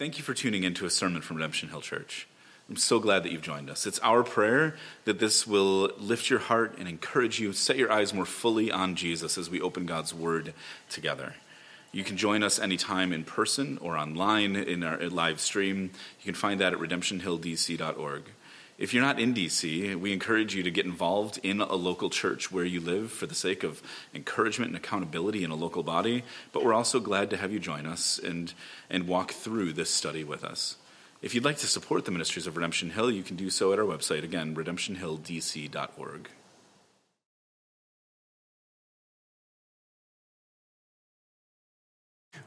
Thank you for tuning in to a sermon from Redemption Hill Church. I'm so glad that you've joined us. It's our prayer that this will lift your heart and encourage you, set your eyes more fully on Jesus as we open God's Word together. You can join us anytime in person or online in our live stream. You can find that at redemptionhilldc.org. If you're not in DC, we encourage you to get involved in a local church where you live for the sake of encouragement and accountability in a local body. But we're also glad to have you join us and, and walk through this study with us. If you'd like to support the ministries of Redemption Hill, you can do so at our website, again, redemptionhilldc.org.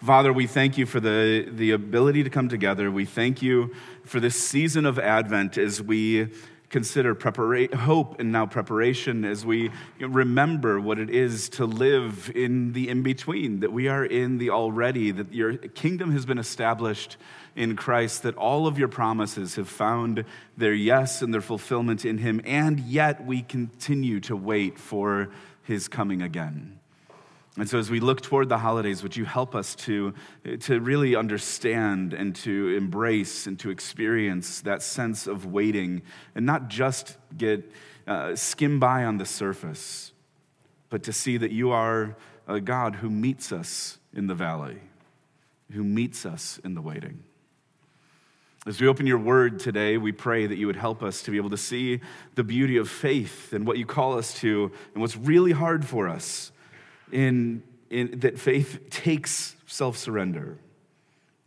Father, we thank you for the, the ability to come together. We thank you for this season of Advent as we consider prepara- hope and now preparation, as we remember what it is to live in the in between, that we are in the already, that your kingdom has been established in Christ, that all of your promises have found their yes and their fulfillment in Him, and yet we continue to wait for His coming again. And so, as we look toward the holidays, would you help us to, to really understand and to embrace and to experience that sense of waiting and not just get uh, skim by on the surface, but to see that you are a God who meets us in the valley, who meets us in the waiting. As we open your word today, we pray that you would help us to be able to see the beauty of faith and what you call us to and what's really hard for us in, in that faith takes self surrender.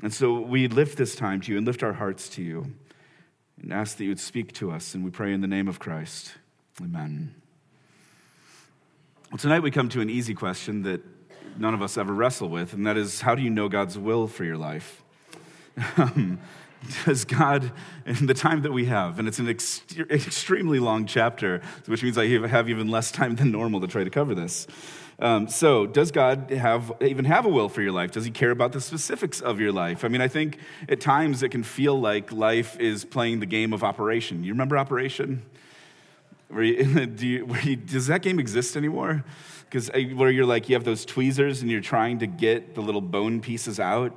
And so we lift this time to you and lift our hearts to you and ask that you would speak to us. And we pray in the name of Christ. Amen. Well, tonight we come to an easy question that none of us ever wrestle with, and that is how do you know God's will for your life? Um, Does God, in the time that we have, and it's an ex- extremely long chapter, which means I have even less time than normal to try to cover this. Um, so, does God have even have a will for your life? Does He care about the specifics of your life? I mean, I think at times it can feel like life is playing the game of Operation. You remember Operation? Where you, do you, where you, does that game exist anymore? Because uh, where you're like, you have those tweezers and you're trying to get the little bone pieces out,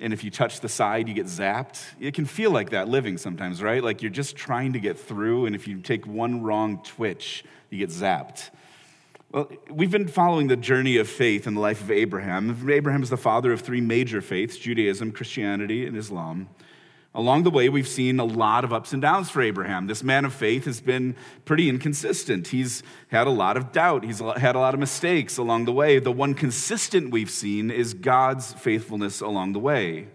and if you touch the side, you get zapped. It can feel like that living sometimes, right? Like you're just trying to get through, and if you take one wrong twitch, you get zapped. Well, we've been following the journey of faith in the life of Abraham. Abraham is the father of three major faiths Judaism, Christianity, and Islam. Along the way, we've seen a lot of ups and downs for Abraham. This man of faith has been pretty inconsistent. He's had a lot of doubt, he's had a lot of mistakes along the way. The one consistent we've seen is God's faithfulness along the way.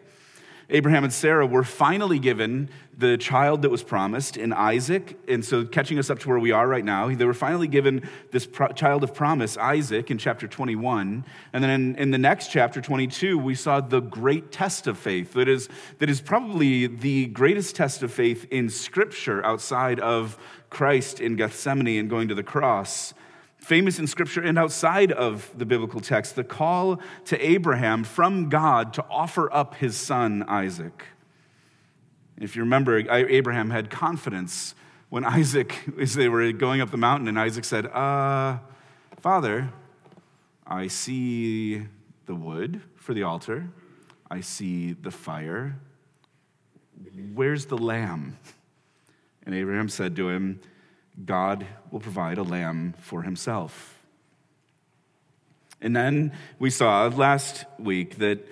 Abraham and Sarah were finally given the child that was promised in Isaac. And so, catching us up to where we are right now, they were finally given this pro- child of promise, Isaac, in chapter 21. And then in, in, the next chapter, 22, we saw the great test of faith that is, that is probably the greatest test of faith in Scripture outside of Christ in Gethsemane and going to the cross famous in scripture and outside of the biblical text, the call to Abraham from God to offer up his son Isaac. If you remember, Abraham had confidence when Isaac, as they were going up the mountain, and Isaac said, uh, Father, I see the wood for the altar, I see the fire. Where's the lamb? And Abraham said to him, God will provide a lamb for himself. And then we saw last week that,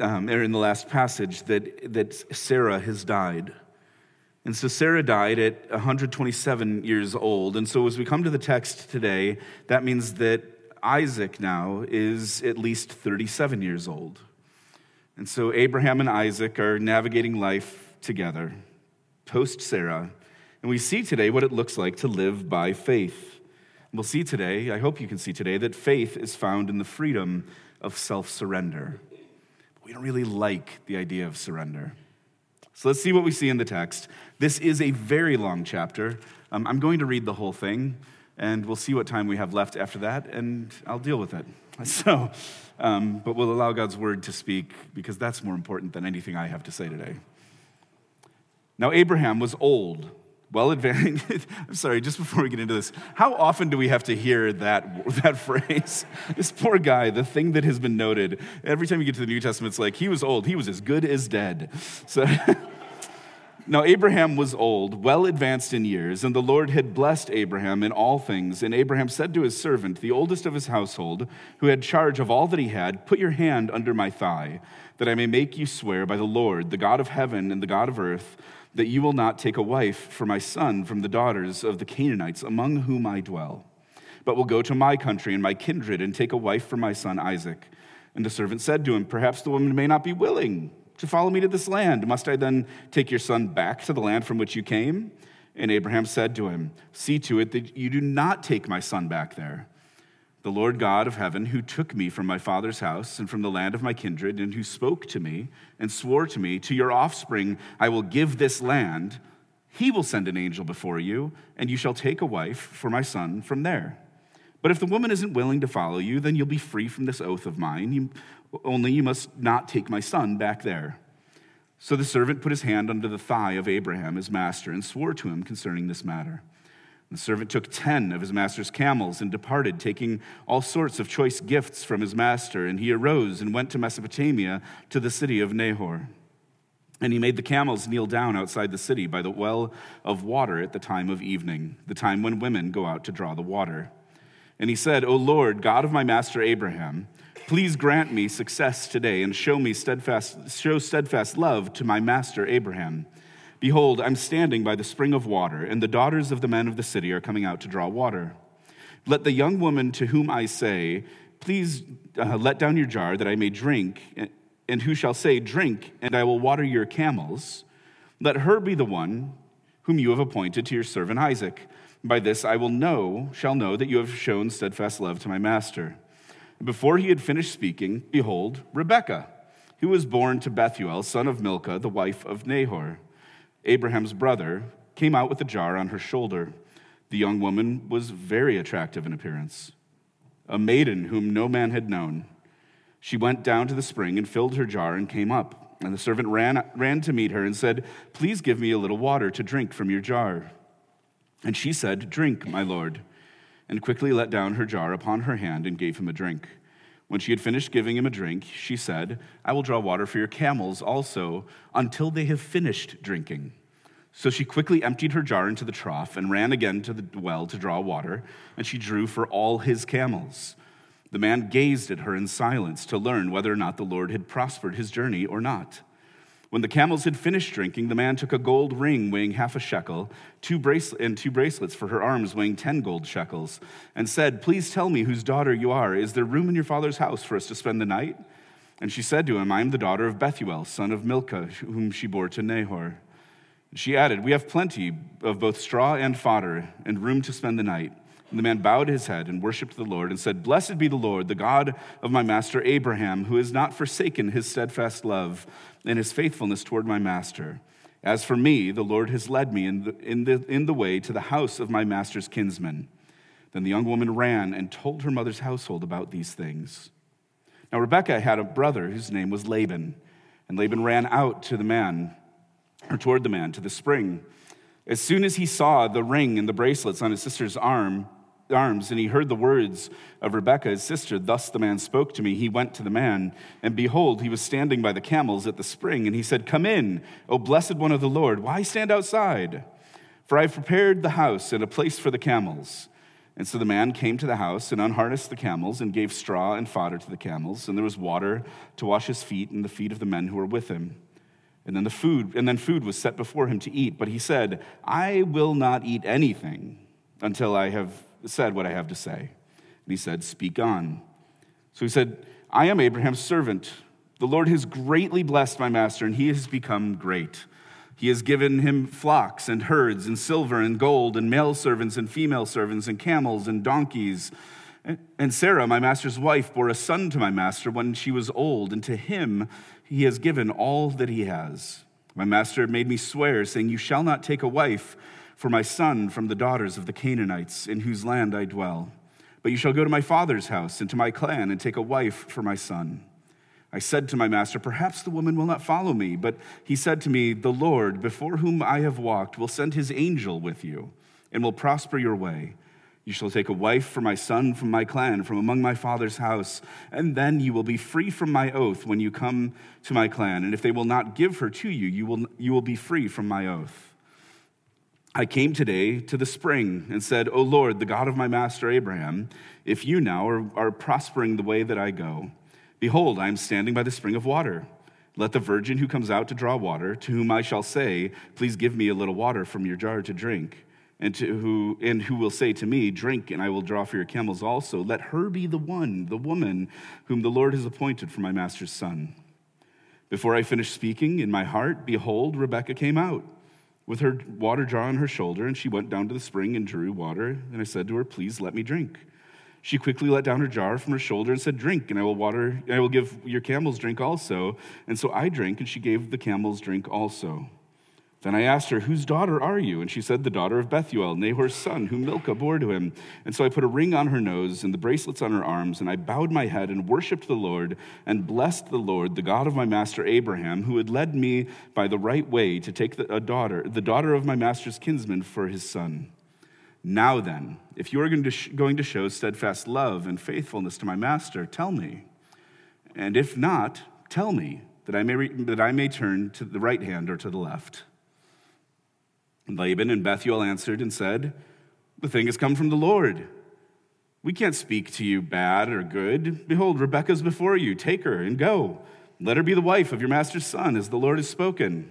um, or in the last passage, that, that Sarah has died. And so Sarah died at 127 years old. And so as we come to the text today, that means that Isaac now is at least 37 years old. And so Abraham and Isaac are navigating life together post Sarah. And we see today what it looks like to live by faith. We'll see today, I hope you can see today, that faith is found in the freedom of self surrender. We don't really like the idea of surrender. So let's see what we see in the text. This is a very long chapter. Um, I'm going to read the whole thing, and we'll see what time we have left after that, and I'll deal with it. So, um, but we'll allow God's word to speak because that's more important than anything I have to say today. Now, Abraham was old well advanced. I'm sorry, just before we get into this, how often do we have to hear that, that phrase? This poor guy, the thing that has been noted, every time you get to the New Testament, it's like, he was old, he was as good as dead. So. Now, Abraham was old, well advanced in years, and the Lord had blessed Abraham in all things. And Abraham said to his servant, the oldest of his household, who had charge of all that he had, Put your hand under my thigh, that I may make you swear by the Lord, the God of heaven and the God of earth that you will not take a wife for my son from the daughters of the Canaanites among whom I dwell, but will go to my country and my kindred and take a wife for my son Isaac. And the servant said to him, Perhaps the woman may not be willing to follow me to this land. Must I then take your son back to the land from which you came? And Abraham said to him, See to it that you do not take my son back there. The Lord God of heaven, who took me from my father's house and from the land of my kindred, and who spoke to me and swore to me, To your offspring I will give this land, he will send an angel before you, and you shall take a wife for my son from there. But if the woman isn't willing to follow you, then you'll be free from this oath of mine. You, only you must not take my son back there. So the servant put his hand under the thigh of Abraham, his master, and swore to him concerning this matter. The servant took ten of his master's camels and departed, taking all sorts of choice gifts from his master. And he arose and went to Mesopotamia to the city of Nahor. And he made the camels kneel down outside the city by the well of water at the time of evening, the time when women go out to draw the water. And he said, O Lord, God of my master Abraham, please grant me success today and show me steadfast, show steadfast love to my master Abraham Behold, I'm standing by the spring of water, and the daughters of the men of the city are coming out to draw water. Let the young woman to whom I say, Please uh, let down your jar that I may drink, and who shall say, Drink, and I will water your camels, let her be the one whom you have appointed to your servant Isaac. By this I will know, shall know that you have shown steadfast love to my master. Before he had finished speaking, behold, Rebekah, who was born to Bethuel, son of Milcah, the wife of Nahor. Abraham's brother, came out with a jar on her shoulder. The young woman was very attractive in appearance, a maiden whom no man had known. She went down to the spring and filled her jar and came up. And the servant ran, ran to meet her and said, Please give me a little water to drink from your jar. And she said, Drink, my lord, and quickly let down her jar upon her hand and gave him a drink. When she had finished giving him a drink, she said, I will draw water for your camels also until they have finished drinking. So she quickly emptied her jar into the trough and ran again to the well to draw water, and she drew for all his camels. The man gazed at her in silence to learn whether or not the Lord had prospered his journey or not. When the camels had finished drinking, the man took a gold ring weighing half a shekel, two and two bracelets for her arms weighing ten gold shekels, and said, Please tell me whose daughter you are. Is there room in your father's house for us to spend the night? And she said to him, I am the daughter of Bethuel, son of Milcah, whom she bore to Nahor. She added, We have plenty of both straw and fodder, and room to spend the night. And the man bowed his head and worshiped the Lord and said, Blessed be the Lord, the God of my master Abraham, who has not forsaken his steadfast love and his faithfulness toward my master. As for me, the Lord has led me in the, in, the, in the way to the house of my master's kinsman. Then the young woman ran and told her mother's household about these things. Now, Rebekah had a brother whose name was Laban, and Laban ran out to the man, or toward the man, to the spring. As soon as he saw the ring and the bracelets on his sister's arm, arms, and he heard the words of Rebekah, his sister. Thus the man spoke to me. He went to the man, and behold, he was standing by the camels at the spring, and he said, Come in, O blessed one of the Lord. Why stand outside? For I have prepared the house and a place for the camels. And so the man came to the house and unharnessed the camels and gave straw and fodder to the camels, and there was water to wash his feet and the feet of the men who were with him. And then the food, and then food was set before him to eat. But he said, I will not eat anything until I have said what I have to say. And he said, Speak on. So he said, I am Abraham's servant. The Lord has greatly blessed my master, and he has become great. He has given him flocks and herds and silver and gold and male servants and female servants and camels and donkeys. And Sarah, my master's wife, bore a son to my master when she was old, and to him he has given all that he has. My master made me swear, saying, You shall not take a wife for my son from the daughters of the Canaanites, in whose land I dwell. But you shall go to my father's house and to my clan and take a wife for my son. I said to my master, Perhaps the woman will not follow me. But he said to me, The Lord, before whom I have walked, will send his angel with you and will prosper your way. You shall take a wife for my son from my clan, from among my father's house, and then you will be free from my oath when you come to my clan. And if they will not give her to you, you will, you will be free from my oath. I came today to the spring and said, O Lord, the God of my master Abraham, if you now are, are prospering the way that I go, Behold, I am standing by the spring of water. Let the virgin who comes out to draw water, to whom I shall say, Please give me a little water from your jar to drink, and, to who, and who will say to me, Drink, and I will draw for your camels also, let her be the one, the woman, whom the Lord has appointed for my master's son. Before I finished speaking in my heart, behold, Rebekah came out with her water jar on her shoulder, and she went down to the spring and drew water. And I said to her, Please let me drink. She quickly let down her jar from her shoulder and said, Drink, and I will water, I will give your camels drink also. And so I drank, and she gave the camels drink also. Then I asked her, Whose daughter are you? And she said, The daughter of Bethuel, Nahor's son, whom Milcah bore to him. And so I put a ring on her nose and the bracelets on her arms, and I bowed my head and worshiped the Lord, and blessed the Lord, the God of my master Abraham, who had led me by the right way to take the, a daughter, the daughter of my master's kinsman, for his son. Now then, if you are going to, sh- going to show steadfast love and faithfulness to my master, tell me. And if not, tell me that I may, re- that I may turn to the right hand or to the left. And Laban and Bethuel answered and said, The thing has come from the Lord. We can't speak to you bad or good. Behold, Rebekah's before you. Take her and go. Let her be the wife of your master's son, as the Lord has spoken.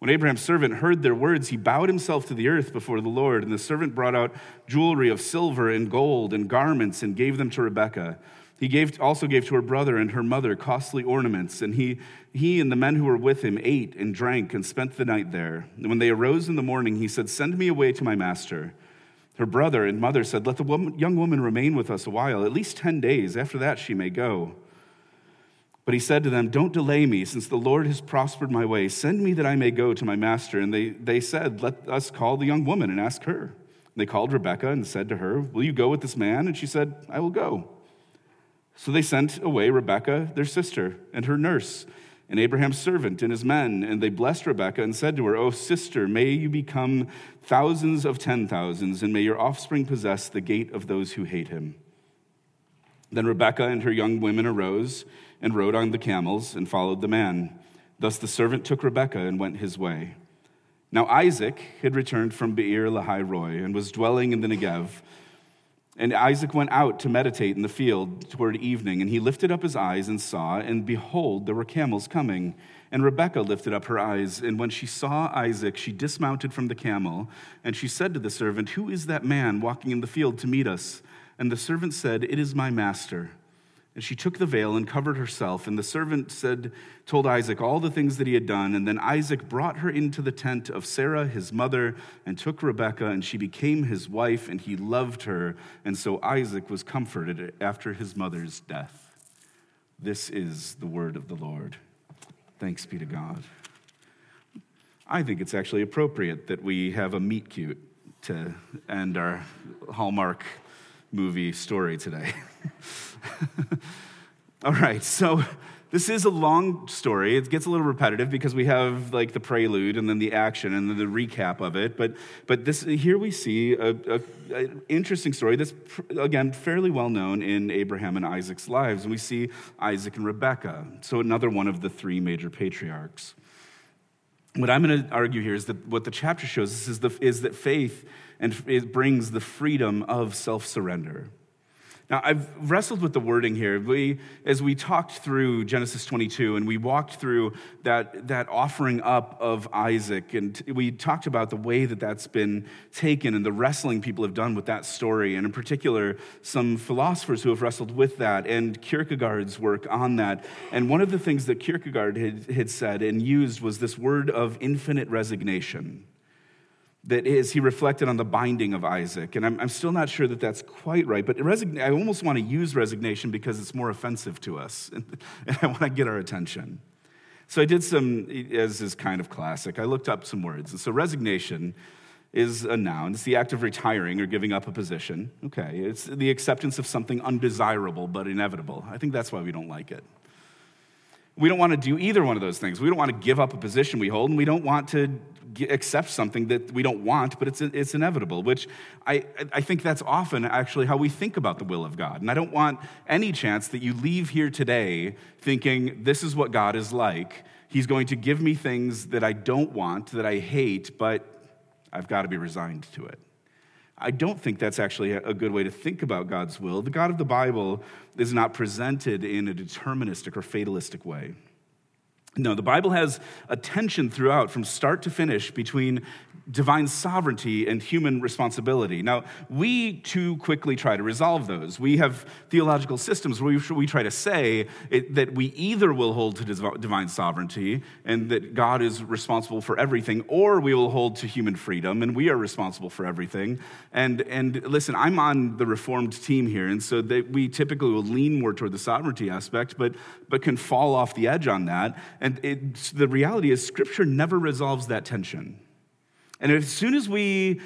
When Abraham's servant heard their words, he bowed himself to the earth before the Lord. And the servant brought out jewelry of silver and gold and garments and gave them to Rebekah. He gave, also gave to her brother and her mother costly ornaments. And he, he and the men who were with him ate and drank and spent the night there. And when they arose in the morning, he said, Send me away to my master. Her brother and mother said, Let the woman, young woman remain with us a while, at least 10 days. After that, she may go. But he said to them, Don't delay me, since the Lord has prospered my way. Send me that I may go to my master. And they, they said, Let us call the young woman and ask her. And they called Rebekah and said to her, Will you go with this man? And she said, I will go. So they sent away Rebekah, their sister, and her nurse, and Abraham's servant and his men. And they blessed Rebekah and said to her, O sister, may you become thousands of ten thousands, and may your offspring possess the gate of those who hate him. Then Rebekah and her young women arose and rode on the camels and followed the man. Thus the servant took Rebekah and went his way. Now Isaac had returned from Beer Lahai Roi and was dwelling in the Negev. And Isaac went out to meditate in the field toward evening, and he lifted up his eyes and saw, and behold, there were camels coming. And Rebekah lifted up her eyes, and when she saw Isaac, she dismounted from the camel, and she said to the servant, Who is that man walking in the field to meet us? And the servant said, It is my master. And she took the veil and covered herself. And the servant said, told Isaac all the things that he had done. And then Isaac brought her into the tent of Sarah, his mother, and took Rebekah, and she became his wife, and he loved her. And so Isaac was comforted after his mother's death. This is the word of the Lord. Thanks be to God. I think it's actually appropriate that we have a meet cute to end our Hallmark movie story today. All right, so this is a long story. It gets a little repetitive because we have like the prelude and then the action and then the recap of it. But but this here we see a, a, a interesting story that's again fairly well known in Abraham and Isaac's lives, and we see Isaac and Rebekah. So another one of the three major patriarchs. What I'm going to argue here is that what the chapter shows us is, the, is that faith and it brings the freedom of self surrender. Now, I've wrestled with the wording here. We, as we talked through Genesis 22 and we walked through that, that offering up of Isaac, and we talked about the way that that's been taken and the wrestling people have done with that story, and in particular, some philosophers who have wrestled with that, and Kierkegaard's work on that. And one of the things that Kierkegaard had, had said and used was this word of infinite resignation that is, he reflected on the binding of Isaac. And I'm, I'm still not sure that that's quite right, but resign- I almost want to use resignation because it's more offensive to us, and, and I want to get our attention. So I did some, as is kind of classic, I looked up some words. And so resignation is a noun. It's the act of retiring or giving up a position. Okay, it's the acceptance of something undesirable but inevitable. I think that's why we don't like it. We don't want to do either one of those things. We don't want to give up a position we hold, and we don't want to accept something that we don't want, but it's, it's inevitable, which I, I think that's often actually how we think about the will of God. And I don't want any chance that you leave here today thinking, this is what God is like. He's going to give me things that I don't want, that I hate, but I've got to be resigned to it. I don't think that's actually a good way to think about God's will. The God of the Bible is not presented in a deterministic or fatalistic way. No, the Bible has a tension throughout from start to finish between divine sovereignty and human responsibility. Now, we too quickly try to resolve those. We have theological systems where we, try to say it, that we either will hold to divine sovereignty and that God is responsible for everything, or we will hold to human freedom and we are responsible for everything. And, and listen, I'm on the Reformed team here, and so that we typically will lean more toward the sovereignty aspect, but, but can fall off the edge on that. It, the reality is, Scripture never resolves that tension. And as soon as we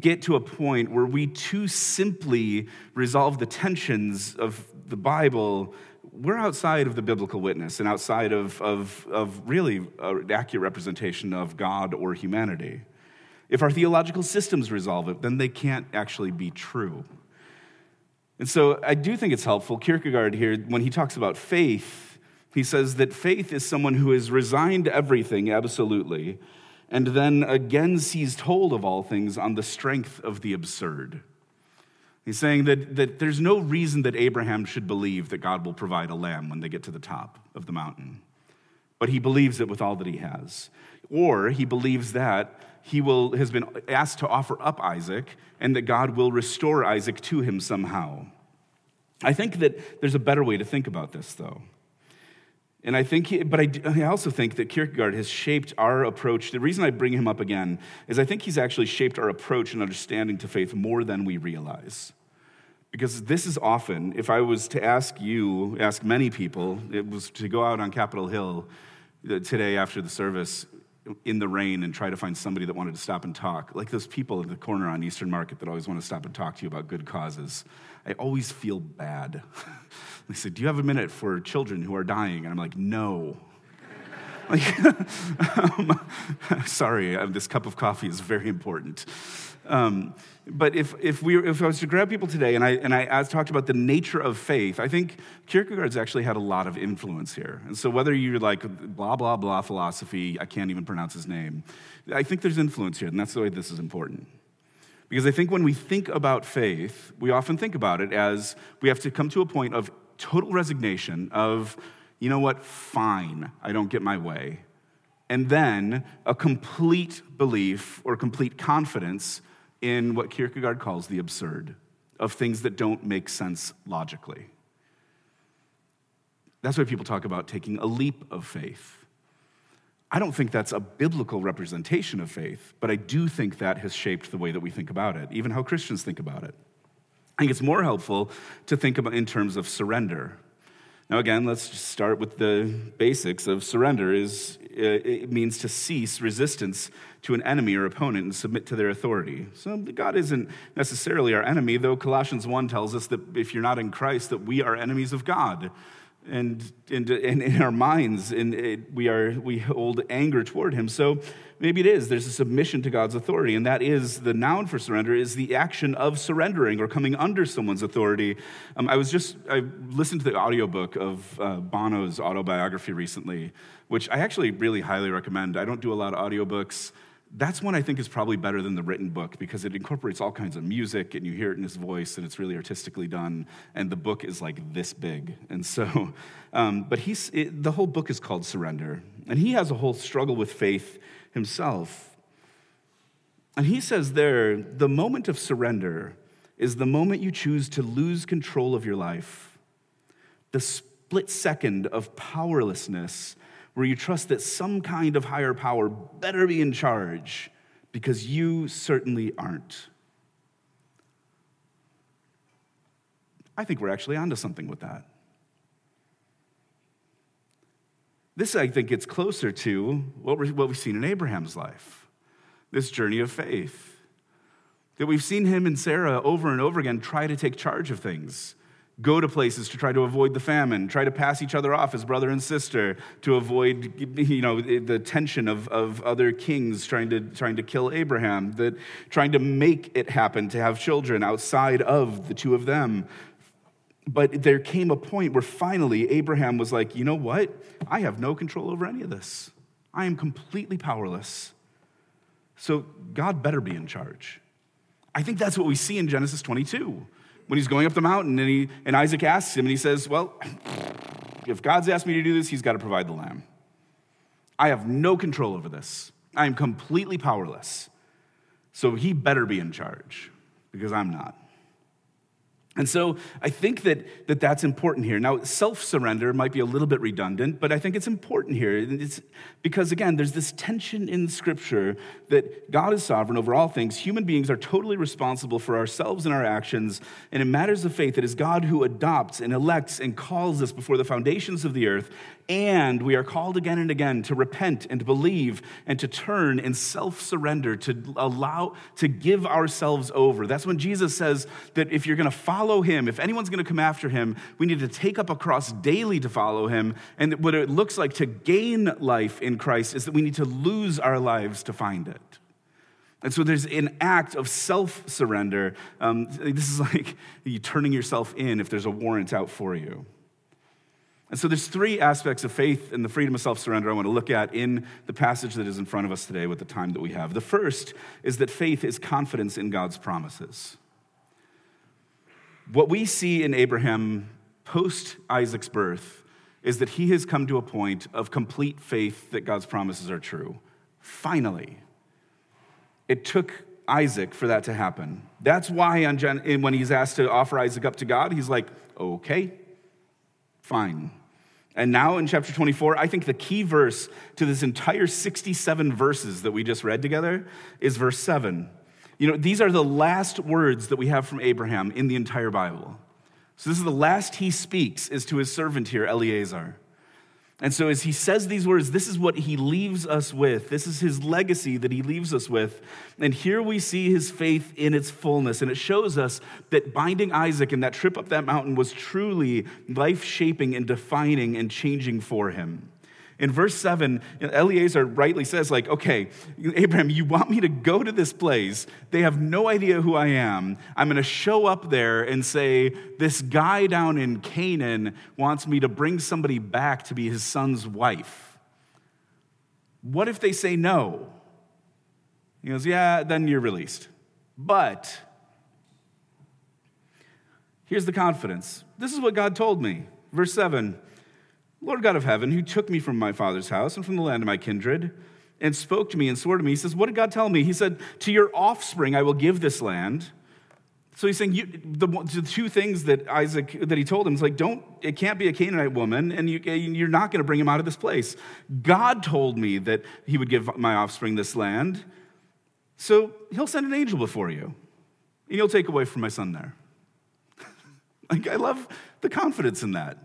get to a point where we too simply resolve the tensions of the Bible, we're outside of the biblical witness and outside of, of, of really an accurate representation of God or humanity. If our theological systems resolve it, then they can't actually be true. And so I do think it's helpful. Kierkegaard here, when he talks about faith, he says that faith is someone who has resigned everything absolutely and then again seized hold of all things on the strength of the absurd. He's saying that, that there's no reason that Abraham should believe that God will provide a lamb when they get to the top of the mountain. But he believes it with all that he has. Or he believes that he will, has been asked to offer up Isaac and that God will restore Isaac to him somehow. I think that there's a better way to think about this, though. And I think, he, but I, I, also think that Kierkegaard has shaped our approach. The reason I bring him up again is I think he's actually shaped our approach and understanding to faith more than we realize. Because this is often, if I was to ask you, ask many people, it was to go out on Capitol Hill uh, today after the service in the rain and try to find somebody that wanted to stop and talk. Like those people in the corner on Eastern Market that always want to stop and talk to you about good causes. I always feel bad. they said, Do you have a minute for children who are dying? And I'm like, No. like, um, sorry, uh, this cup of coffee is very important. Um, but if, if, we, if I was to grab people today and I, and I talked about the nature of faith, I think Kierkegaard's actually had a lot of influence here. And so whether you're like blah, blah, blah philosophy, I can't even pronounce his name, I think there's influence here, and that's the way this is important. Because I think when we think about faith, we often think about it as we have to come to a point of total resignation, of, you know what, fine, I don't get my way. And then a complete belief or complete confidence in what Kierkegaard calls the absurd, of things that don't make sense logically. That's why people talk about taking a leap of faith. I don't think that's a biblical representation of faith, but I do think that has shaped the way that we think about it, even how Christians think about it. I think it's more helpful to think about in terms of surrender. Now, again, let's start with the basics of surrender. Is uh, it means to cease resistance to an enemy or opponent and submit to their authority. So God isn't necessarily our enemy, though Colossians 1 tells us that if you're not in Christ, that we are enemies of God and, and, and in our minds, and we, are, we hold anger toward him. So maybe it is. There's a submission to God's authority, and that is the noun for surrender is the action of surrendering or coming under someone's authority. Um, I was just, I listened to the audiobook of uh, Bono's autobiography recently, which I actually really highly recommend. I don't do a lot of audiobooks that's one I think is probably better than the written book because it incorporates all kinds of music and you hear it in his voice and it's really artistically done. And the book is like this big. And so, um, but he's, it, the whole book is called Surrender. And he has a whole struggle with faith himself. And he says there the moment of surrender is the moment you choose to lose control of your life, the split second of powerlessness where you trust that some kind of higher power better be in charge because you certainly aren't. I think we're actually onto something with that. This, I think, gets closer to what, we have seen in Abraham's life this journey of faith. That we've seen him and Sarah over and over again try to take charge of things go to places to try to avoid the famine, try to pass each other off as brother and sister to avoid you know, the tension of, of other kings trying to, trying to kill Abraham, that trying to make it happen to have children outside of the two of them. But there came a point where finally Abraham was like, you know what? I have no control over any of this. I am completely powerless. So God better be in charge. I think that's what we see in Genesis 22 when he's going up the mountain and, he, and Isaac asks him and he says, Well, if God's asked me to do this, he's got to provide the lamb. I have no control over this. I am completely powerless. So he better be in charge because I'm not. And so I think that, that that's important here. Now, self surrender might be a little bit redundant, but I think it's important here. It's because, again, there's this tension in Scripture that God is sovereign over all things. Human beings are totally responsible for ourselves and our actions. And in matters of faith, it is God who adopts and elects and calls us before the foundations of the earth and we are called again and again to repent and believe and to turn in self surrender, to allow, to give ourselves over. That's when Jesus says that if you're going to follow him, if anyone's going to come after him, we need to take up a cross daily to follow him. And what it looks like to gain life in Christ is that we need to lose our lives to find it. And so there's an act of self surrender. Um, this is like you turning yourself in if there's a warrant out for you. And so there's three aspects of faith and the freedom of self-surrender I want to look at in the passage that is in front of us today with the time that we have. The first is that faith is confidence in God's promises. What we see in Abraham post Isaac's birth is that he has come to a point of complete faith that God's promises are true. Finally. It took Isaac for that to happen. That's why when he's asked to offer Isaac up to God, he's like, okay, Fine. And now in chapter 24, I think the key verse to this entire 67 verses that we just read together is verse 7. You know, these are the last words that we have from Abraham in the entire Bible. So this is the last he speaks is to his servant here, Eliezer. And so, as he says these words, this is what he leaves us with. This is his legacy that he leaves us with. And here we see his faith in its fullness. And it shows us that binding Isaac and that trip up that mountain was truly life shaping and defining and changing for him. In verse 7, Eliezer rightly says, like, okay, Abraham, you want me to go to this place. They have no idea who I am. I'm going to show up there and say, this guy down in Canaan wants me to bring somebody back to be his son's wife. What if they say no? He goes, yeah, then you're released. But here's the confidence. This is what God told me. Verse 7 Lord God of heaven, who took me from my father's house and from the land of my kindred, and spoke to me and swore to me, he says, What did God tell me? He said, To your offspring I will give this land. So he's saying the, the, two things that Isaac that he told him is like, don't it can't be a Canaanite woman, and you, you're not going to bring him out of this place. God told me that he would give my offspring this land, so he'll send an angel before you, and he'll take away from my son there. like I love the confidence in that.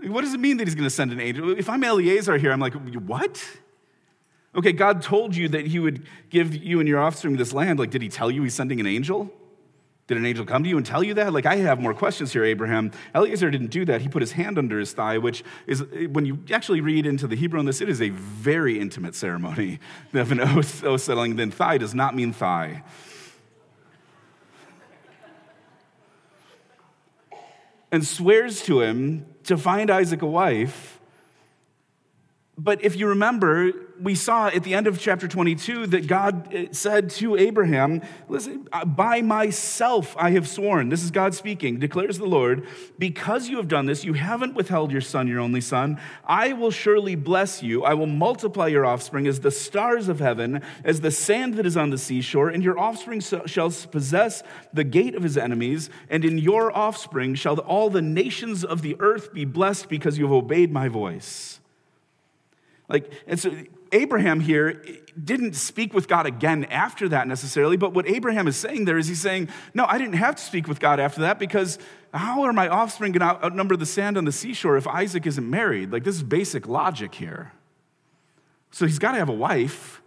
What does it mean that he's going to send an angel? If I'm Eliezer here, I'm like, what? Okay, God told you that he would give you and your offspring this land. Like, did he tell you he's sending an angel? Did an angel come to you and tell you that? Like, I have more questions here, Abraham. Eliezer didn't do that. He put his hand under his thigh, which is, when you actually read into the Hebrew on this, it is a very intimate ceremony. Of an oath, oath settling, then thigh does not mean thigh. And swears to him to find Isaac a wife. But if you remember, we saw at the end of chapter 22 that God uh, said to Abraham, Listen, by myself I have sworn. This is God speaking, declares the Lord, because you have done this, you haven't withheld your son, your only son. I will surely bless you. I will multiply your offspring as the stars of heaven, as the sand that is on the seashore, and your offspring shall possess the gate of his enemies, and in your offspring shall all the nations of the earth be blessed because you have obeyed my voice. Like, and so Abraham here didn't speak with God again after that necessarily, but what Abraham is saying there is he's saying, No, I didn't have to speak with God after that because how are my offspring going to outnumber the sand on the seashore if Isaac isn't married? Like, this is basic logic here. So he's got to have a wife.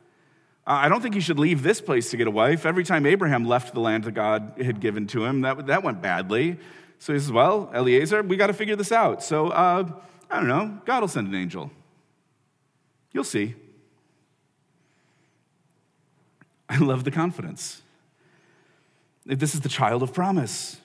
Uh, I don't think he should leave this place to get a wife. Every time Abraham left the land that God had given to him, that, that went badly. So he says, Well, Eliezer, we got to figure this out. So, uh, I don't know, God will send an angel. You'll see. I love the confidence. If this is the child of promise,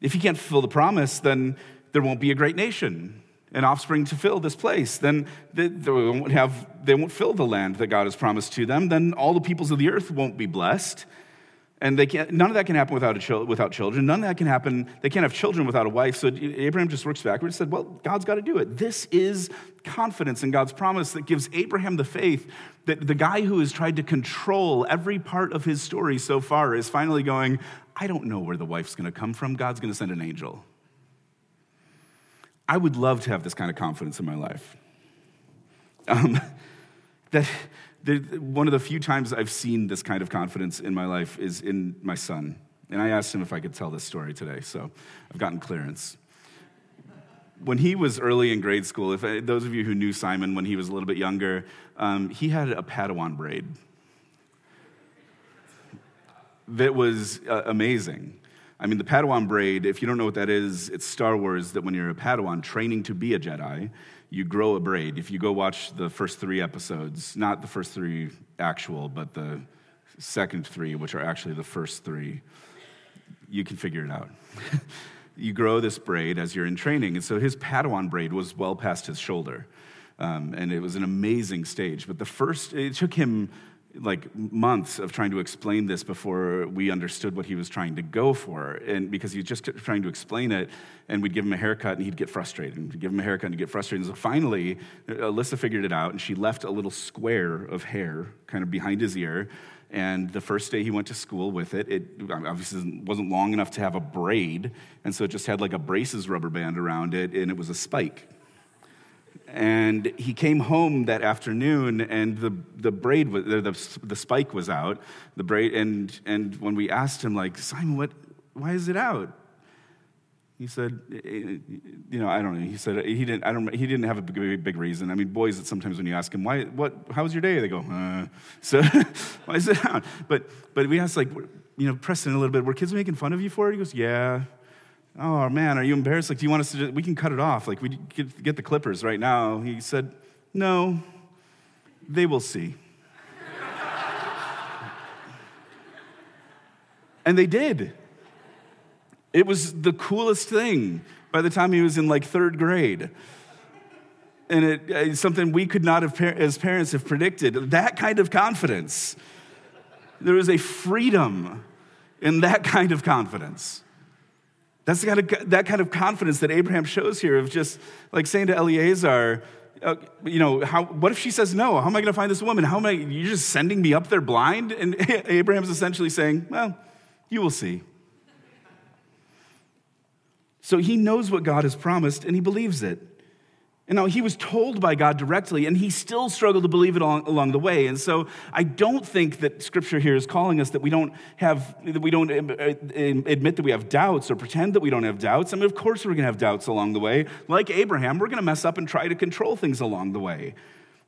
if he can't fulfill the promise, then there won't be a great nation an offspring to fill this place. Then they, they, won't have, they won't fill the land that God has promised to them. Then all the peoples of the earth won't be blessed. And they can't, none of that can happen without, a, without children. None of that can happen. They can't have children without a wife. So Abraham just works backwards and said, Well, God's got to do it. This is confidence in God's promise that gives Abraham the faith that the guy who has tried to control every part of his story so far is finally going, I don't know where the wife's going to come from. God's going to send an angel. I would love to have this kind of confidence in my life. Um, that one of the few times I've seen this kind of confidence in my life is in my son. And I asked him if I could tell this story today, so I've gotten clearance. When he was early in grade school, if uh, those of you who knew Simon when he was a little bit younger, um, he had a Padawan braid that was uh, amazing. I mean, the Padawan braid, if you don't know what that is, it's Star Wars that when you're a Padawan training to be a Jedi, you grow a braid. If you go watch the first three episodes, not the first three actual, but the second three, which are actually the first three, you can figure it out. you grow this braid as you're in training. And so his Padawan braid was well past his shoulder. Um, and it was an amazing stage. But the first, it took him like months of trying to explain this before we understood what he was trying to go for. And because he just trying to explain it, and we'd give him a haircut and he'd get frustrated. And we'd give him a haircut and he'd get frustrated. And so finally, Alyssa figured it out, and she left a little square of hair kind of behind his ear. And the first day he went to school with it, it obviously wasn't long enough to have a braid. And so it just had like a braces rubber band around it, and it was a spike. And he came home that afternoon, and the, the braid, was, the, the spike was out. The braid, and, and when we asked him, like, Simon, what, why is it out? He said, you know, I don't know. He said he didn't. I don't. He didn't have a big, big reason. I mean, boys. Sometimes when you ask him, why, what, how was your day? They go, uh. so why is it out? But but we asked like, you know, Preston a little bit. Were kids making fun of you for it? He goes, yeah oh man, are you embarrassed? Like, do you want us to, we can cut it off. Like, we get, get the clippers right now. He said, no, they will see. and they did. It was the coolest thing by the time he was in like third grade. And it, uh, it's something we could not have, as parents, have predicted. That kind of confidence. There is a freedom in that kind of confidence. That's the kind of, that kind of confidence that Abraham shows here of just like saying to Eliezer, uh, you know, how, what if she says no? How am I going to find this woman? How am I, you're just sending me up there blind? And Abraham's essentially saying, well, you will see. So he knows what God has promised and he believes it. And now he was told by God directly, and he still struggled to believe it along, along, the way. And so I don't think that Scripture here is calling us that we don't have that we don't uh, uh, admit that we have doubts or pretend that we don't have doubts. I mean, of course we're going to have doubts along the way. Like Abraham, we're going to mess up and try to control things along the way.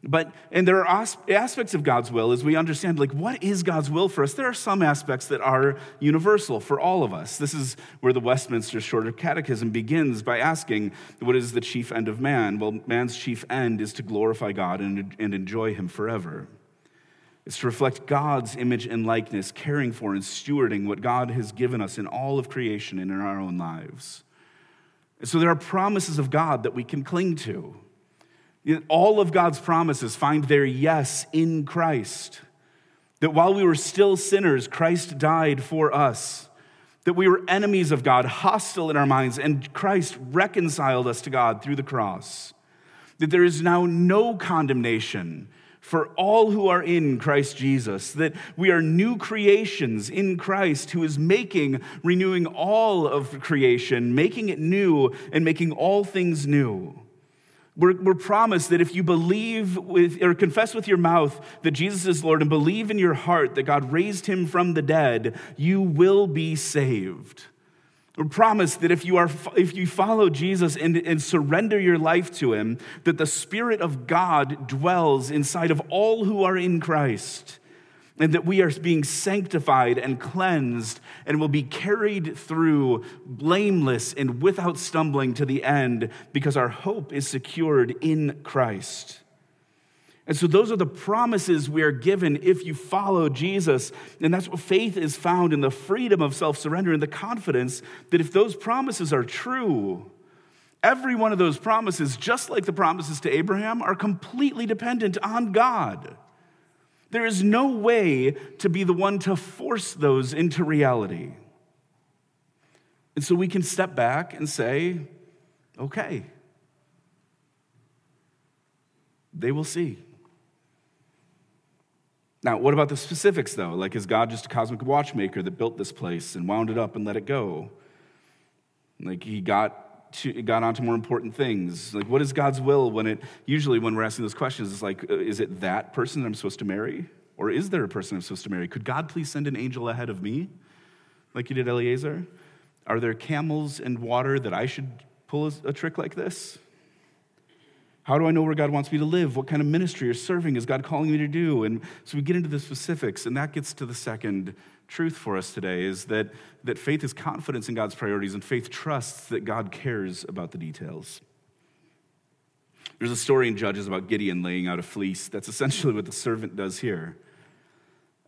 But, and there are aspects of God's will as we understand, like, what is God's will for us? There are some aspects that are universal for all of us. This is where the Westminster Shorter Catechism begins by asking, what is the chief end of man? Well, man's chief end is to glorify God and, and enjoy Him forever. It's to reflect God's image and likeness, caring for and stewarding what God has given us in all of creation and in our own lives. And so there are promises of God that we can cling to. All of God's promises find their yes in Christ. That while we were still sinners, Christ died for us. That we were enemies of God, hostile in our minds, and Christ reconciled us to God through the cross. That there is now no condemnation for all who are in Christ Jesus, that we are new creations in Christ, who is making, renewing all of creation, making it new, and making all things new. We're, we're, promised that if you believe with, or confess with your mouth that Jesus is Lord and believe in your heart that God raised him from the dead, you will be saved. We're promised that if you, are, if you follow Jesus and, and surrender your life to him, that the Spirit of God dwells inside of all who are in Christ and that we are being sanctified and cleansed and will be carried through blameless and without stumbling to the end because our hope is secured in Christ. And so, those are the promises we are given if you follow Jesus. And that's what faith is found in the freedom of self surrender and the confidence that if those promises are true, every one of those promises, just like the promises to Abraham, are completely dependent on God. There is no way to be the one to force those into reality. And so we can step back and say, okay, they will see. Now, what about the specifics, though? Like, is God just a cosmic watchmaker that built this place and wound it up and let it go? Like, he got, to, got onto more important things. Like, what is God's will when it, usually when we're asking those questions, it's like, uh, is it that person I'm supposed to marry? Or is there a person I'm supposed to marry? Could God please send an angel ahead of me, like you did Eliezer? Are there camels and water that I should pull a trick like this? How do I know where God wants me to live? What kind of ministry or serving is God calling me to do? And so we get into the specifics, and that gets to the second truth for us today is that, that faith is confidence in God's priorities, and faith trusts that God cares about the details. There's a story in Judges about Gideon laying out a fleece. That's essentially what the servant does here.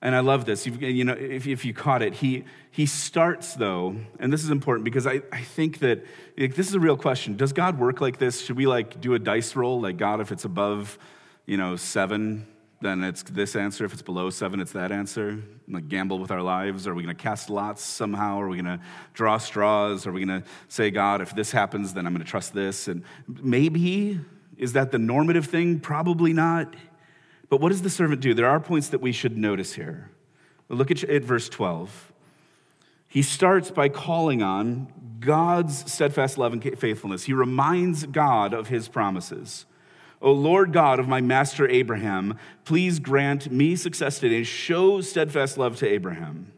And I love this. You've, you know, if, if you caught it, he, he starts though, and this is important because I, I think that like, this is a real question. Does God work like this? Should we like do a dice roll? Like God, if it's above, you know, seven, then it's this answer. If it's below seven, it's that answer. Like gamble with our lives. Are we going to cast lots somehow? Are we going to draw straws? Are we going to say, God, if this happens, then I'm going to trust this? And maybe is that the normative thing? Probably not. But what does the servant do? There are points that we should notice here. Look at, verse 12. He starts by calling on God's steadfast love and faithfulness. He reminds God of his promises. O Lord God of my master Abraham, please grant me success today. Show steadfast love to Abraham.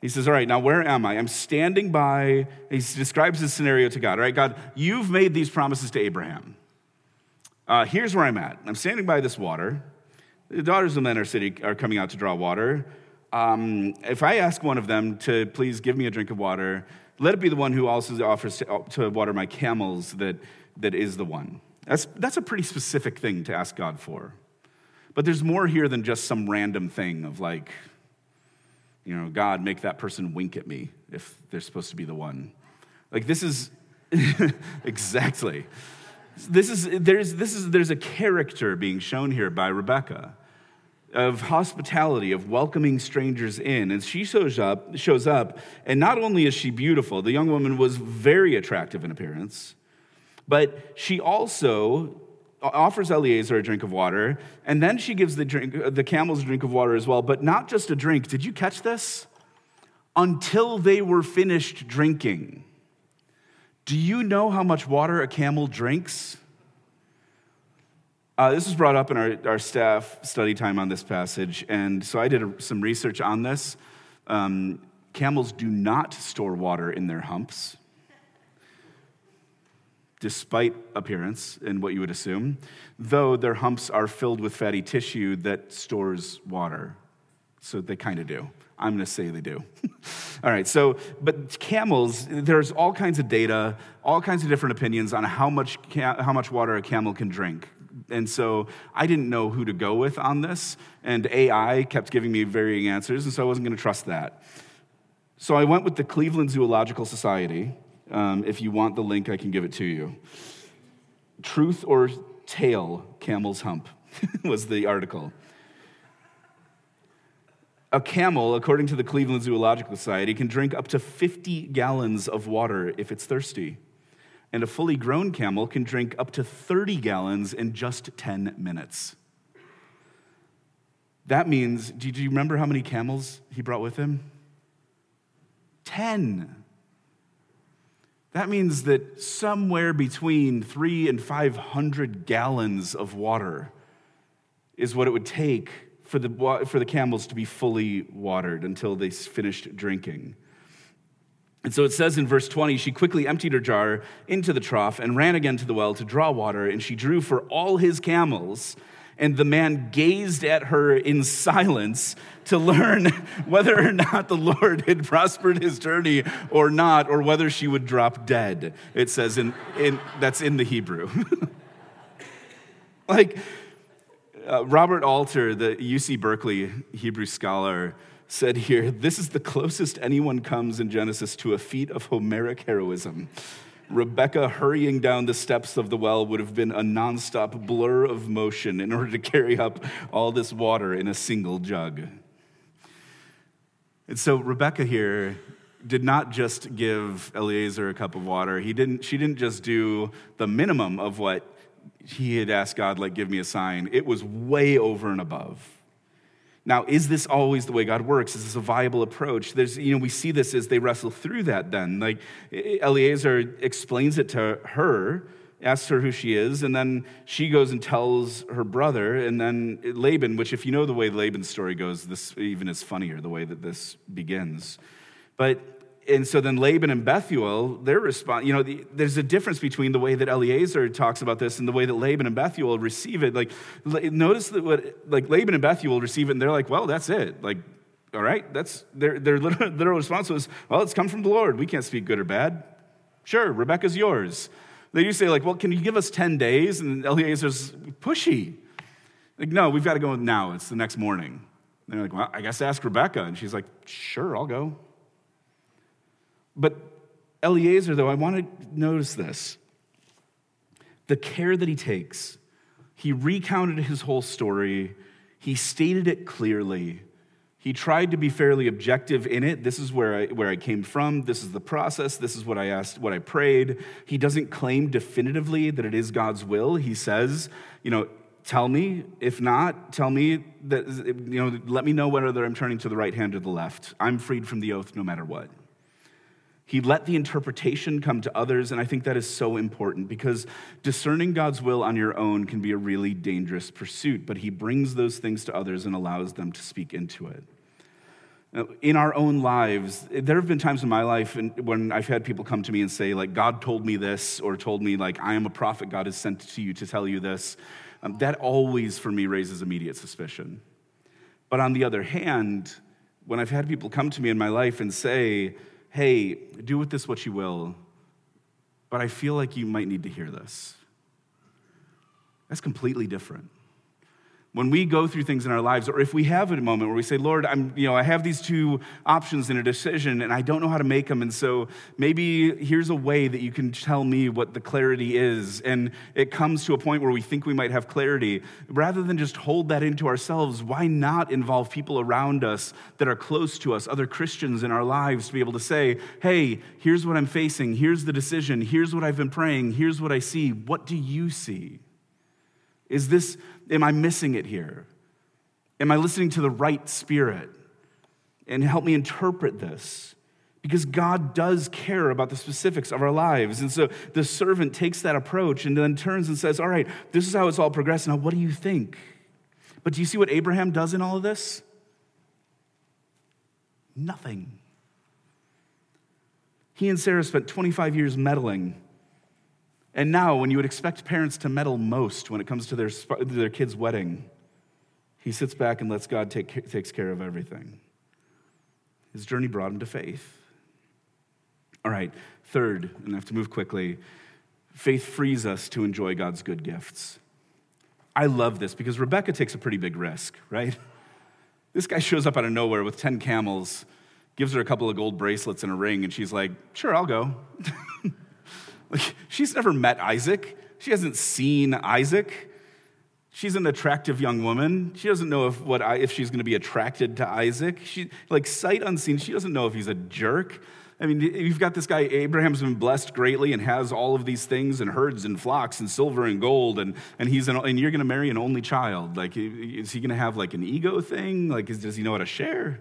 He says, All right, now where am I? I'm standing by. He describes his scenario to God. All right, God, you've made these promises to Abraham. Uh, here's where I'm at. I'm standing by this water. The daughters of men are, city, are coming out to draw water. Um, if I ask one of them to please give me a drink of water, let it be the one who also offers to, to water my camels that, that is the one. That's, that's a pretty specific thing to ask God for. But there's more here than just some random thing of like, you know, God, make that person wink at me if they're supposed to be the one. Like, this is exactly. This is, there's, this is, there's a character being shown here by Rebekah of hospitality, of welcoming strangers in. And she shows up, shows up, and not only is she beautiful, the young woman was very attractive in appearance, but she also offers Eliezer a drink of water, and then she gives the, drink, the camels a drink of water as well, but not just a drink. Did you catch this? Until they were finished drinking. Do you know how much water a camel drinks? Uh, this was brought up in our, our staff study time on this passage, and so I did a, some research on this. Um, camels do not store water in their humps, despite appearance and what you would assume, though their humps are filled with fatty tissue that stores water. So they kind of do. I'm going to say they do. all right, so, but camels, there's all kinds of data, all kinds of different opinions on how much, how much water a camel can drink. And so I didn't know who to go with on this, and AI kept giving me varying answers, and so I wasn't going to trust that. So I went with the Cleveland Zoological Society. Um, if you want the link, I can give it to you. Truth or Tale, Camel's Hump was the article. A camel, according to the Cleveland Zoological Society, can drink up to 50 gallons of water if it's thirsty. And a fully grown camel can drink up to 30 gallons in just 10 minutes. That means, do you remember how many camels he brought with him? 10. That means that somewhere between three and 500 gallons of water is what it would take for the, for the camels to be fully watered until they finished drinking. And so it says in verse 20, she quickly emptied her jar into the trough and ran again to the well to draw water, and she drew for all his camels And the man gazed at her in silence to learn whether or not the Lord had prospered his journey or not, or whether she would drop dead. It says in, in that's in the Hebrew. like uh, Robert Alter, the UC Berkeley Hebrew scholar, said here this is the closest anyone comes in Genesis to a feat of Homeric heroism. Rebekah hurrying down the steps of the well would have been a nonstop blur of motion in order to carry up all this water in a single jug. And so Rebekah here did not just give Eliezer a cup of water. He didn't, she didn't just do the minimum of what he had asked God, like, give me a sign. It was way over and above. Now, is this always the way God works? Is this a viable approach? There's, you know, we see this as they wrestle through that then. Like Eliezer explains it to her, asks her who she is, and then she goes and tells her brother, and then Laban, which if you know the way Laban's story goes, this even is funnier, the way that this begins. But and so then Laban and Bethuel, their response, you know, the, there's a difference between the way that Eliezer talks about this and the way that Laban and Bethuel receive it. Like, notice that what, like Laban and Bethuel receive it and they're like, well, that's it. Like, all right, that's their, their literal, literal response was, well, it's come from the Lord. We can't speak good or bad. Sure, Rebekah's yours. They do say, like, well, can you give us 10 days? And Eliezer's pushy. Like, no, we've got to go now. It's the next morning. And they're like, well, I guess ask Rebekah. And she's like, sure, I'll go. But Eliezer, though, I want to notice this the care that he takes. He recounted his whole story, he stated it clearly. He tried to be fairly objective in it. This is where I, where I came from. This is the process. This is what I asked, what I prayed. He doesn't claim definitively that it is God's will. He says, you know, tell me. If not, tell me that, you know, let me know whether I'm turning to the right hand or the left. I'm freed from the oath no matter what. He let the interpretation come to others, and I think that is so important because discerning God's will on your own can be a really dangerous pursuit, but He brings those things to others and allows them to speak into it. In our own lives, there have been times in my life when I've had people come to me and say, like, God told me this, or told me, like, I am a prophet, God has sent to you to tell you this. Um, that always, for me, raises immediate suspicion. But on the other hand, when I've had people come to me in my life and say, hey, do with this what you will, but I feel like you might need to hear this. That's completely different when we go through things in our lives, or if we have a moment where we say, Lord, I'm, you know, I have these two options in a decision and I don't know how to make them. And so maybe here's a way that you can tell me what the clarity is. And it comes to a point where we think we might have clarity. Rather than just hold that into ourselves, why not involve people around us that are close to us, other Christians in our lives, to be able to say, hey, here's what I'm facing. Here's the decision. Here's what I've been praying. Here's what I see. What do you see? Is this, am I missing it here? Am I listening to the right spirit? And help me interpret this. Because God does care about the specifics of our lives. And so the servant takes that approach and then turns and says, All right, this is how it's all progressed. Now, what do you think? But do you see what Abraham does in all of this? Nothing. He and Sarah spent 25 years meddling and now, when you would expect parents to meddle most when it comes to their, their kid's wedding, he sits back and lets God take takes care of everything. His journey brought him to faith. All right, third, and I have to move quickly faith frees us to enjoy God's good gifts. I love this because Rebekah takes a pretty big risk, right? This guy shows up out of nowhere with 10 camels, gives her a couple of gold bracelets and a ring, and she's like, sure, I'll go. Like, she's never met Isaac. She hasn't seen Isaac. She's an attractive young woman. She doesn't know if, what, if she's going to be attracted to Isaac. She, like, sight unseen, she doesn't know if he's a jerk. I mean, you've got this guy, Abraham's been blessed greatly and has all of these things and herds and flocks and silver and gold, and, and, he's an, and you're going to marry an only child. Like, is he going to have like an ego thing? Like, is, does he know how to share?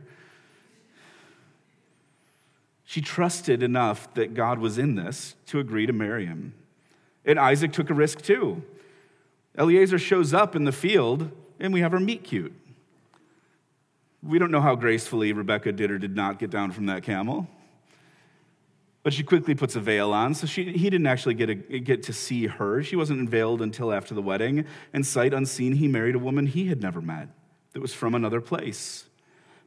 She trusted enough that God was in this to agree to marry him. And Isaac took a risk too. Eliezer shows up in the field, and we have our meet cute. We don't know how gracefully Rebekah did or did not get down from that camel. But she quickly puts a veil on, so she, he didn't actually get, a, get to see her. She wasn't unveiled until after the wedding. And sight unseen, he married a woman he had never met that was from another place.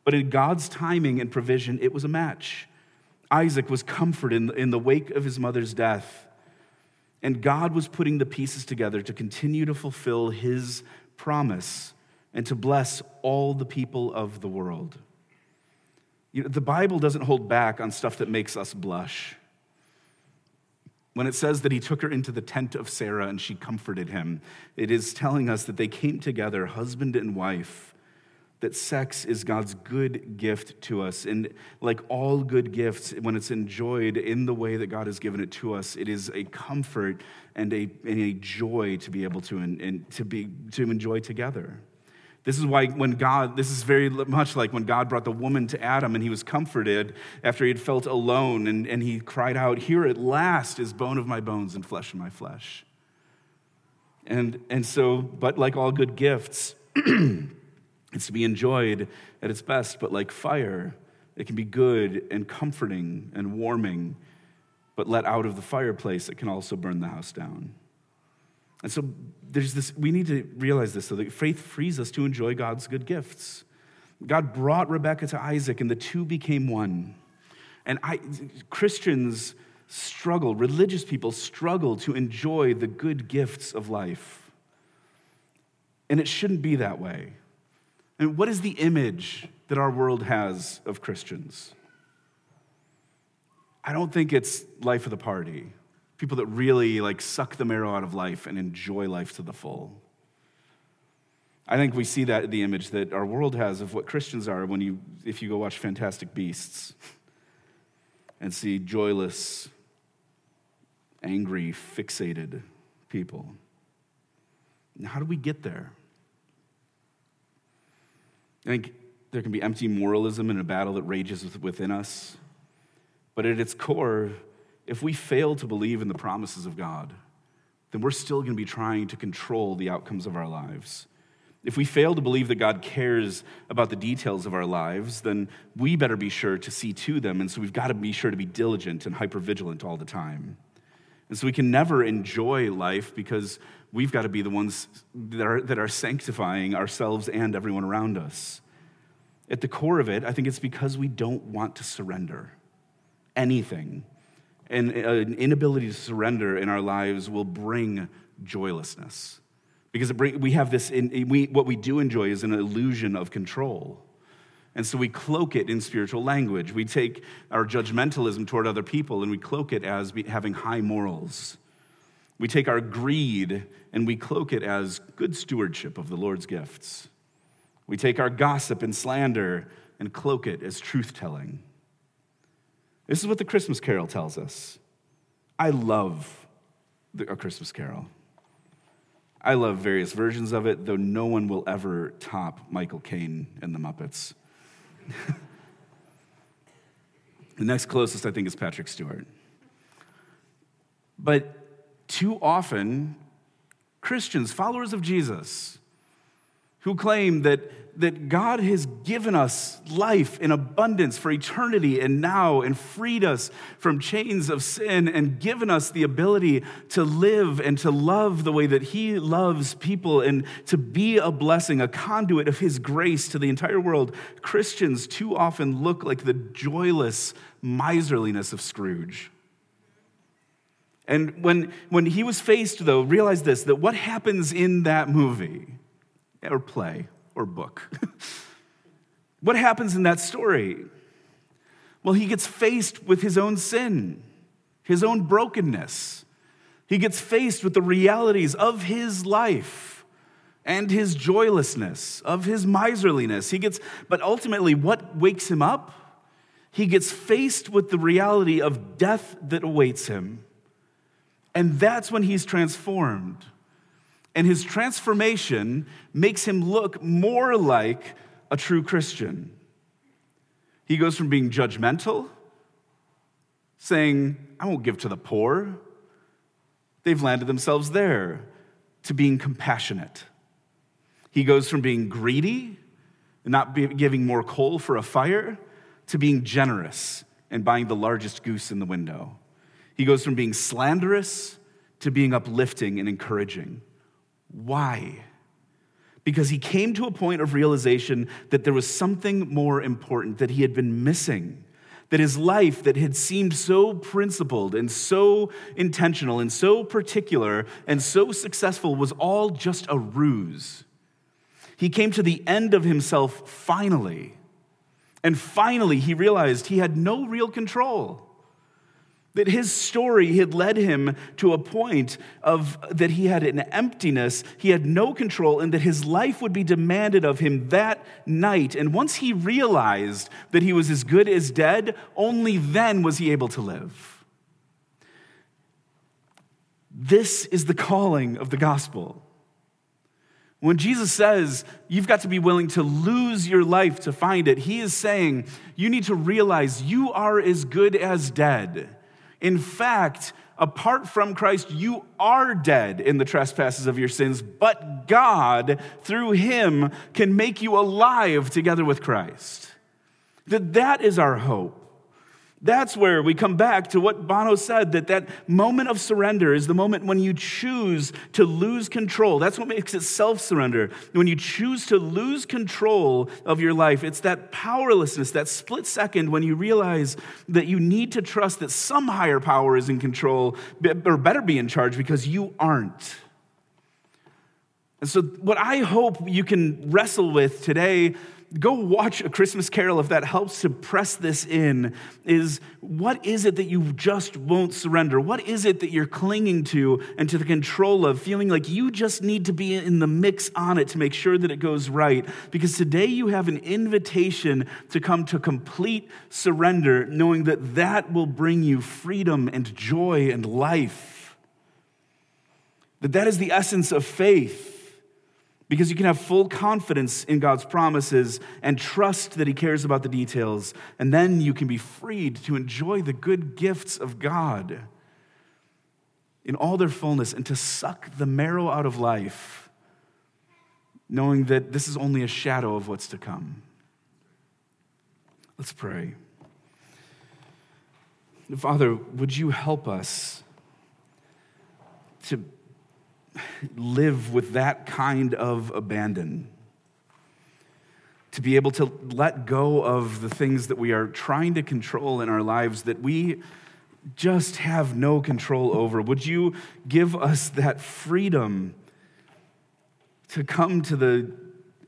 But in God's timing and provision, it was a match. Isaac was comforted in, in the wake of his mother's death. And God was putting the pieces together to continue to fulfill his promise and to bless all the people of the world. You know, the Bible doesn't hold back on stuff that makes us blush. When it says that he took her into the tent of Sarah and she comforted him, it is telling us that they came together, husband and wife, that sex is God's good gift to us. And like all good gifts, when it's enjoyed in the way that God has given it to us, it is a comfort and a, and a joy to be able to, and, to, be, to enjoy together. This is why when God, this is very much like when God brought the woman to Adam and he was comforted after he had felt alone and, and he cried out, Here at last is bone of my bones and flesh of my flesh. And, and so, but like all good gifts, it's to be enjoyed at its best, but like fire, it can be good and comforting and warming, but let out of the fireplace, it can also burn the house down. And so there's this, we need to realize this so that faith frees us to enjoy God's good gifts. God brought Rebekah to Isaac, and the two became one. And I, Christians struggle, religious people struggle to enjoy the good gifts of life. And it shouldn't be that way. And what is the image that our world has of Christians? I don't think it's life of the party people that really like suck the marrow out of life and enjoy life to the full. I think we see that the image that our world has of what Christians are when you if you go watch Fantastic Beasts and see joyless, angry, fixated people. And how do we get there? I think there can be empty moralism in a battle that rages within us. But at its core, if we fail to believe in the promises of God, then we're still going to be trying to control the outcomes of our lives. If we fail to believe that God cares about the details of our lives, then we better be sure to see to them. And so we've got to be sure to be diligent and hypervigilant all the time. And so we can never enjoy life because we've got to be the ones that are, that are sanctifying ourselves and everyone around us. At the core of it, I think it's because we don't want to surrender anything and uh, an inability to surrender in our lives will bring joylessness. Because bring, we have this, in, we, what we do enjoy is an illusion of control. And so we cloak it in spiritual language. We take our judgmentalism toward other people and we cloak it as having high morals. We take our greed and we cloak it as good stewardship of the Lord's gifts. We take our gossip and slander and cloak it as truth telling. This is what the Christmas Carol tells us. I love the, a Christmas Carol. I love various versions of it, though no one will ever top Michael Caine and the Muppets. the next closest, I think, is Patrick Stewart. But too often, Christians, followers of Jesus, who claim that that God has given us life in abundance for eternity and now and freed us from chains of sin and given us the ability to live and to love the way that He loves people and to be a blessing, a conduit of His grace to the entire world. Christians too often look like the joyless miserliness of Scrooge. And when, when he was faced, though, realize this that what happens in that movie or play or book. what happens in that story? Well, he gets faced with his own sin, his own brokenness. He gets faced with the realities of his life and his joylessness, of his miserliness. He gets, but ultimately, what wakes him up? He gets faced with the reality of death that awaits him. And that's when he's transformed. And his transformation makes him look more like a true Christian. He goes from being judgmental, saying, I won't give to the poor. They've landed themselves there, to being compassionate. He goes from being greedy, and not giving more coal for a fire, to being generous, and buying the largest goose in the window. He goes from being slanderous to being uplifting and encouraging. Why? Because he came to a point of realization that there was something more important that he had been missing. That his life, that had seemed so principled and so intentional and so particular and so successful, was all just a ruse. He came to the end of himself finally. And finally, he realized he had no real control. That his story had led him to a point of that he had an emptiness, he had no control, and that his life would be demanded of him that night. And once he realized that he was as good as dead, only then was he able to live. This is the calling of the gospel. When Jesus says you've got to be willing to lose your life to find it, he is saying you need to realize you are as good as dead. In fact, apart from Christ, you are dead in the trespasses of your sins, but God, through him, can make you alive together with Christ. That that is our hope. That's where we come back to what Bono said that that moment of surrender is the moment when you choose to lose control. That's what makes it self surrender. When you choose to lose control of your life, it's that powerlessness, that split second when you realize that you need to trust that some higher power is in control or better be in charge because you aren't. And so, what I hope you can wrestle with today go watch A Christmas Carol if that helps to press this in. Is what is it that you just won't surrender? What is it that you're clinging to and to the control of, feeling like you just need to be in the mix on it to make sure that it goes right? Because today you have an invitation to come to complete surrender, knowing that that will bring you freedom and joy and life. That that is the essence of faith because you can have full confidence in God's promises and trust that He cares about the details. And then you can be freed to enjoy the good gifts of God in all their fullness and to suck the marrow out of life, knowing that this is only a shadow of what's to come. Let's pray. Father, would you help us to live with that kind of abandon. To be able to let go of the things that we are trying to control in our lives that we just have no control over. Would you give us that freedom to come to the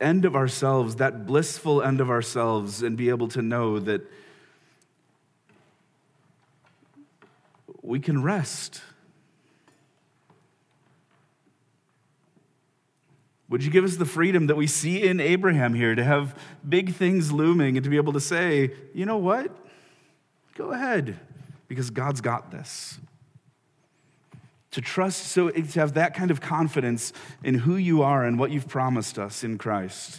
end of ourselves, that blissful end of ourselves, and be able to know that we can rest? Would you give us the freedom that we see in Abraham here to have big things looming and to be able to say, you know what? Go ahead, because God's got this. To trust, so to have that kind of confidence in who you are and what you've promised us in Christ.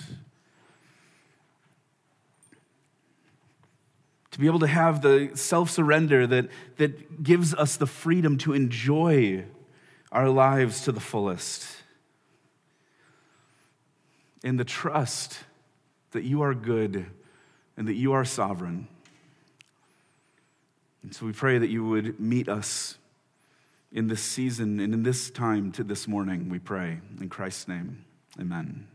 To be able to have the self surrender that, that gives us the freedom to enjoy our lives to the fullest in the trust that you are good and that you are sovereign. And so we pray that you would meet us in this season and in this time to this morning, we pray. In Christ's name, amen.